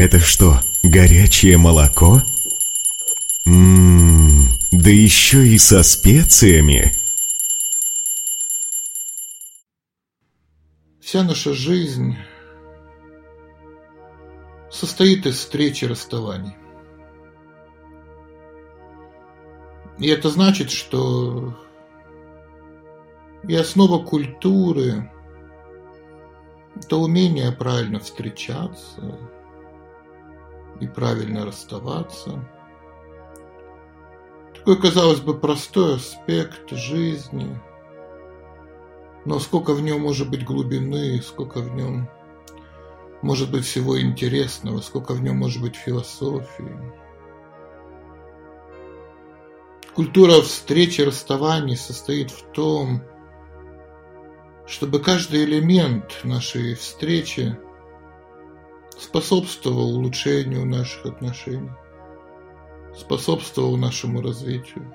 Это что, горячее молоко? Ммм, да еще и со специями. Вся наша жизнь состоит из встреч и расставаний. И это значит, что и основа культуры – это умение правильно встречаться и правильно расставаться. Такой, казалось бы, простой аспект жизни, но сколько в нем может быть глубины, сколько в нем может быть всего интересного, сколько в нем может быть философии. Культура встречи и расставаний состоит в том, чтобы каждый элемент нашей встречи способствовал улучшению наших отношений, способствовал нашему развитию,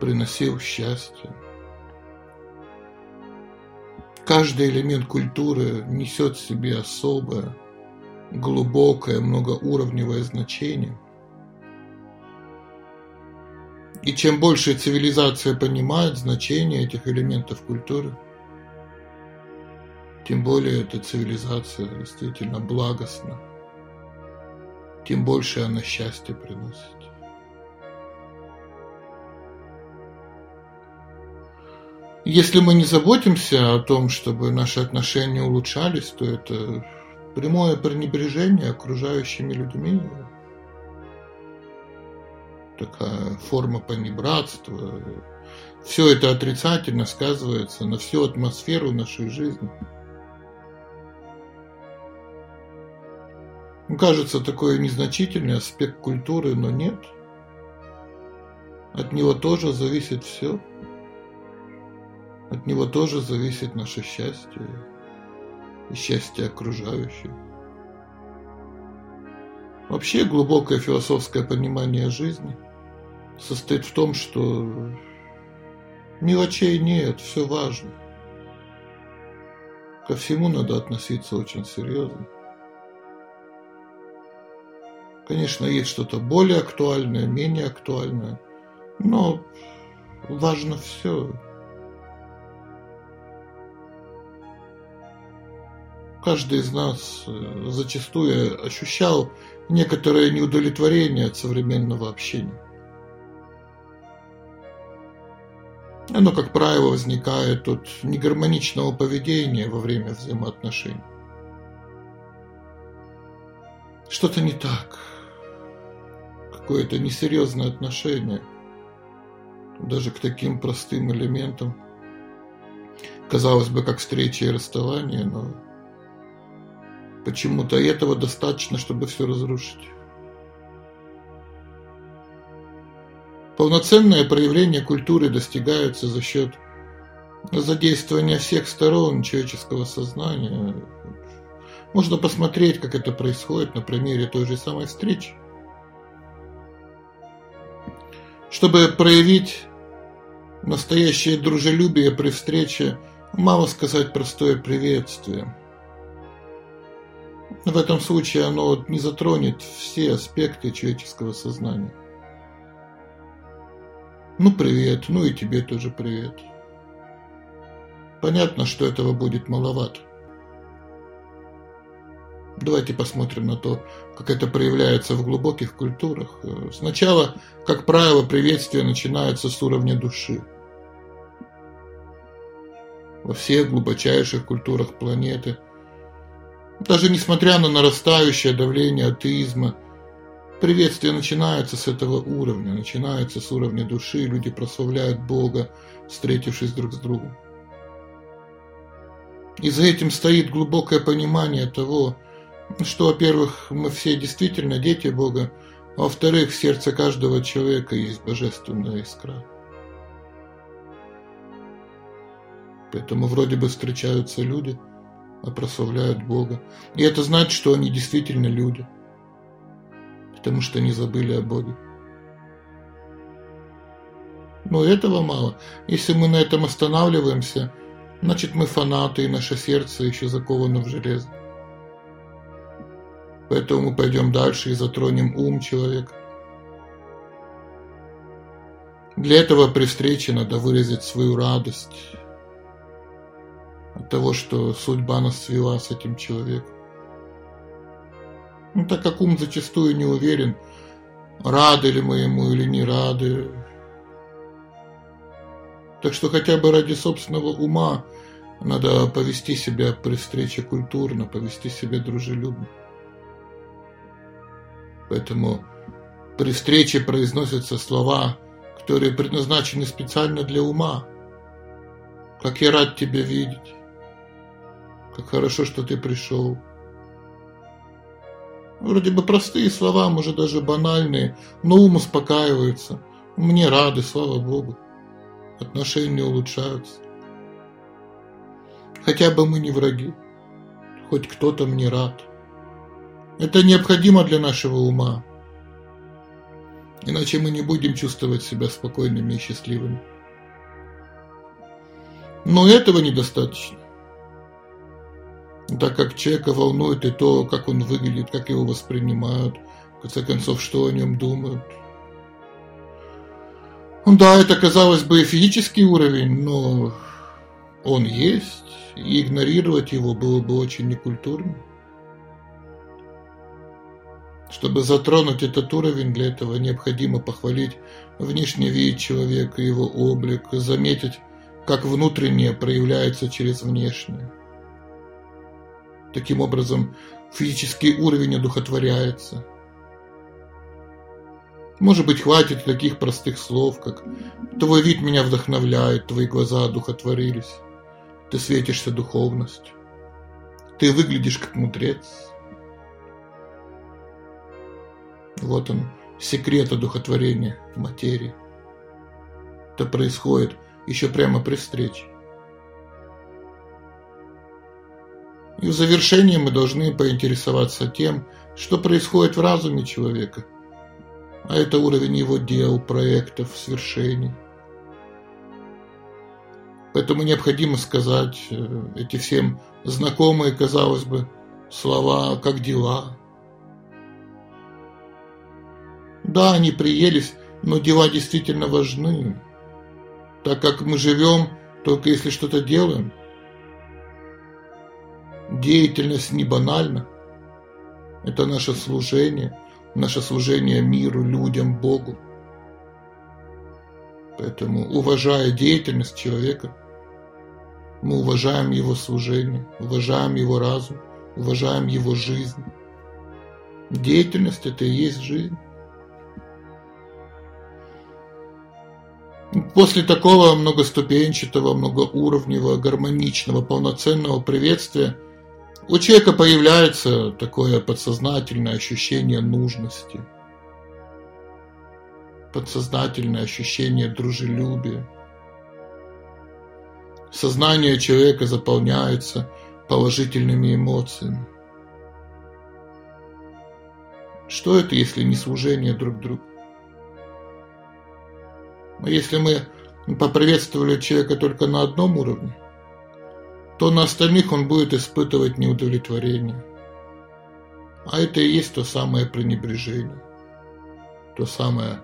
приносил счастье. Каждый элемент культуры несет в себе особое, глубокое, многоуровневое значение – и чем больше цивилизация понимает значение этих элементов культуры, тем более эта цивилизация действительно благостна, тем больше она счастье приносит. Если мы не заботимся о том, чтобы наши отношения улучшались, то это прямое пренебрежение окружающими людьми, такая форма понебратства. Все это отрицательно сказывается на всю атмосферу нашей жизни. Кажется, такой незначительный аспект культуры, но нет. От него тоже зависит все. От него тоже зависит наше счастье и счастье окружающих. Вообще глубокое философское понимание жизни – состоит в том, что мелочей нет, все важно. Ко всему надо относиться очень серьезно. Конечно, есть что-то более актуальное, менее актуальное, но важно все. Каждый из нас э, зачастую ощущал некоторое неудовлетворение от современного общения. Оно, как правило, возникает от негармоничного поведения во время взаимоотношений. Что-то не так. Какое-то несерьезное отношение. Даже к таким простым элементам. Казалось бы, как встреча и расставание, но почему-то этого достаточно, чтобы все разрушить. Полноценное проявление культуры достигается за счет задействования всех сторон человеческого сознания. Можно посмотреть, как это происходит на примере той же самой встречи. Чтобы проявить настоящее дружелюбие при встрече, мало сказать простое приветствие. В этом случае оно не затронет все аспекты человеческого сознания. Ну, привет, ну и тебе тоже привет. Понятно, что этого будет маловато. Давайте посмотрим на то, как это проявляется в глубоких культурах. Сначала, как правило, приветствие начинается с уровня души. Во всех глубочайших культурах планеты, даже несмотря на нарастающее давление атеизма – Приветствие начинается с этого уровня, начинается с уровня души, люди прославляют Бога, встретившись друг с другом. И за этим стоит глубокое понимание того, что, во-первых, мы все действительно дети Бога, а во-вторых, в сердце каждого человека есть божественная искра. Поэтому вроде бы встречаются люди, а прославляют Бога. И это значит, что они действительно люди – потому что не забыли о Боге. Но этого мало. Если мы на этом останавливаемся, значит мы фанаты, и наше сердце еще заковано в железо. Поэтому мы пойдем дальше и затронем ум человека. Для этого при встрече надо выразить свою радость от того, что судьба нас свела с этим человеком. Ну, так как ум зачастую не уверен, рады ли мы ему или не рады. Так что хотя бы ради собственного ума надо повести себя при встрече культурно, повести себя дружелюбно. Поэтому при встрече произносятся слова, которые предназначены специально для ума. Как я рад тебя видеть. Как хорошо, что ты пришел. Вроде бы простые слова, может даже банальные, но ум успокаивается. Мне рады, слава Богу. Отношения улучшаются. Хотя бы мы не враги. Хоть кто-то мне рад. Это необходимо для нашего ума. Иначе мы не будем чувствовать себя спокойными и счастливыми. Но этого недостаточно так как человека волнует и то, как он выглядит, как его воспринимают, в конце концов, что о нем думают. Ну да, это, казалось бы, физический уровень, но он есть, и игнорировать его было бы очень некультурно. Чтобы затронуть этот уровень, для этого необходимо похвалить внешний вид человека, его облик, заметить, как внутреннее проявляется через внешнее. Таким образом, физический уровень одухотворяется. Может быть, хватит таких простых слов, как «Твой вид меня вдохновляет, твои глаза одухотворились, ты светишься духовностью, ты выглядишь как мудрец». Вот он, секрет одухотворения материи. Это происходит еще прямо при встрече. И в завершении мы должны поинтересоваться тем, что происходит в разуме человека. А это уровень его дел, проектов, свершений. Поэтому необходимо сказать э, эти всем знакомые, казалось бы, слова «как дела?». Да, они приелись, но дела действительно важны, так как мы живем только если что-то делаем – Деятельность не банальна. Это наше служение, наше служение миру, людям, Богу. Поэтому, уважая деятельность человека, мы уважаем его служение, уважаем его разум, уважаем его жизнь. Деятельность – это и есть жизнь. После такого многоступенчатого, многоуровневого, гармоничного, полноценного приветствия – у человека появляется такое подсознательное ощущение нужности, подсознательное ощущение дружелюбия. Сознание человека заполняется положительными эмоциями. Что это, если не служение друг другу? Если мы поприветствовали человека только на одном уровне, то на остальных он будет испытывать неудовлетворение. А это и есть то самое пренебрежение, то самое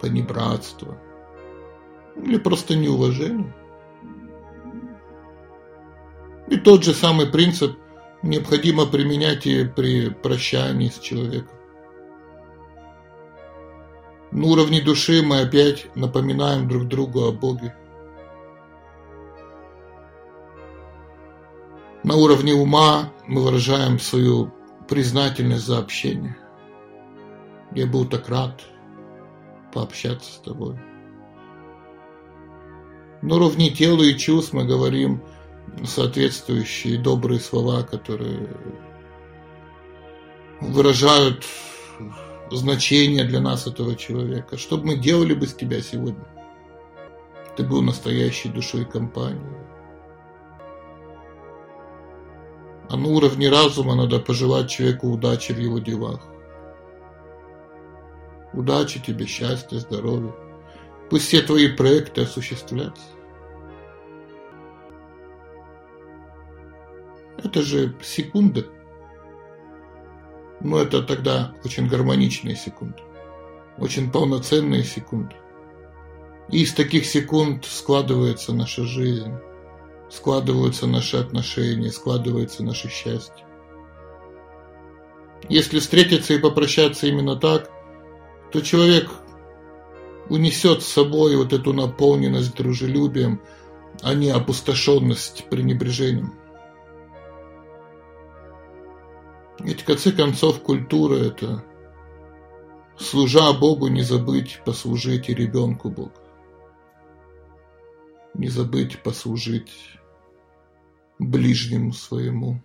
понебратство или просто неуважение. И тот же самый принцип необходимо применять и при прощании с человеком. На уровне души мы опять напоминаем друг другу о Боге. На уровне ума мы выражаем свою признательность за общение. Я был так рад пообщаться с тобой. На уровне тела и чувств мы говорим соответствующие добрые слова, которые выражают значение для нас этого человека. Что бы мы делали бы с тебя сегодня? Ты был настоящей душой компании. А на уровне разума надо пожелать человеку удачи в его делах. Удачи тебе, счастья, здоровья. Пусть все твои проекты осуществлятся. Это же секунды. Но это тогда очень гармоничные секунды, очень полноценные секунды. И из таких секунд складывается наша жизнь, складываются наши отношения, складывается наше счастье. Если встретиться и попрощаться именно так, то человек унесет с собой вот эту наполненность дружелюбием, а не опустошенность пренебрежением. Ведь в конце концов культура это служа Богу не забыть послужить и ребенку Бога. Не забыть послужить ближнему своему.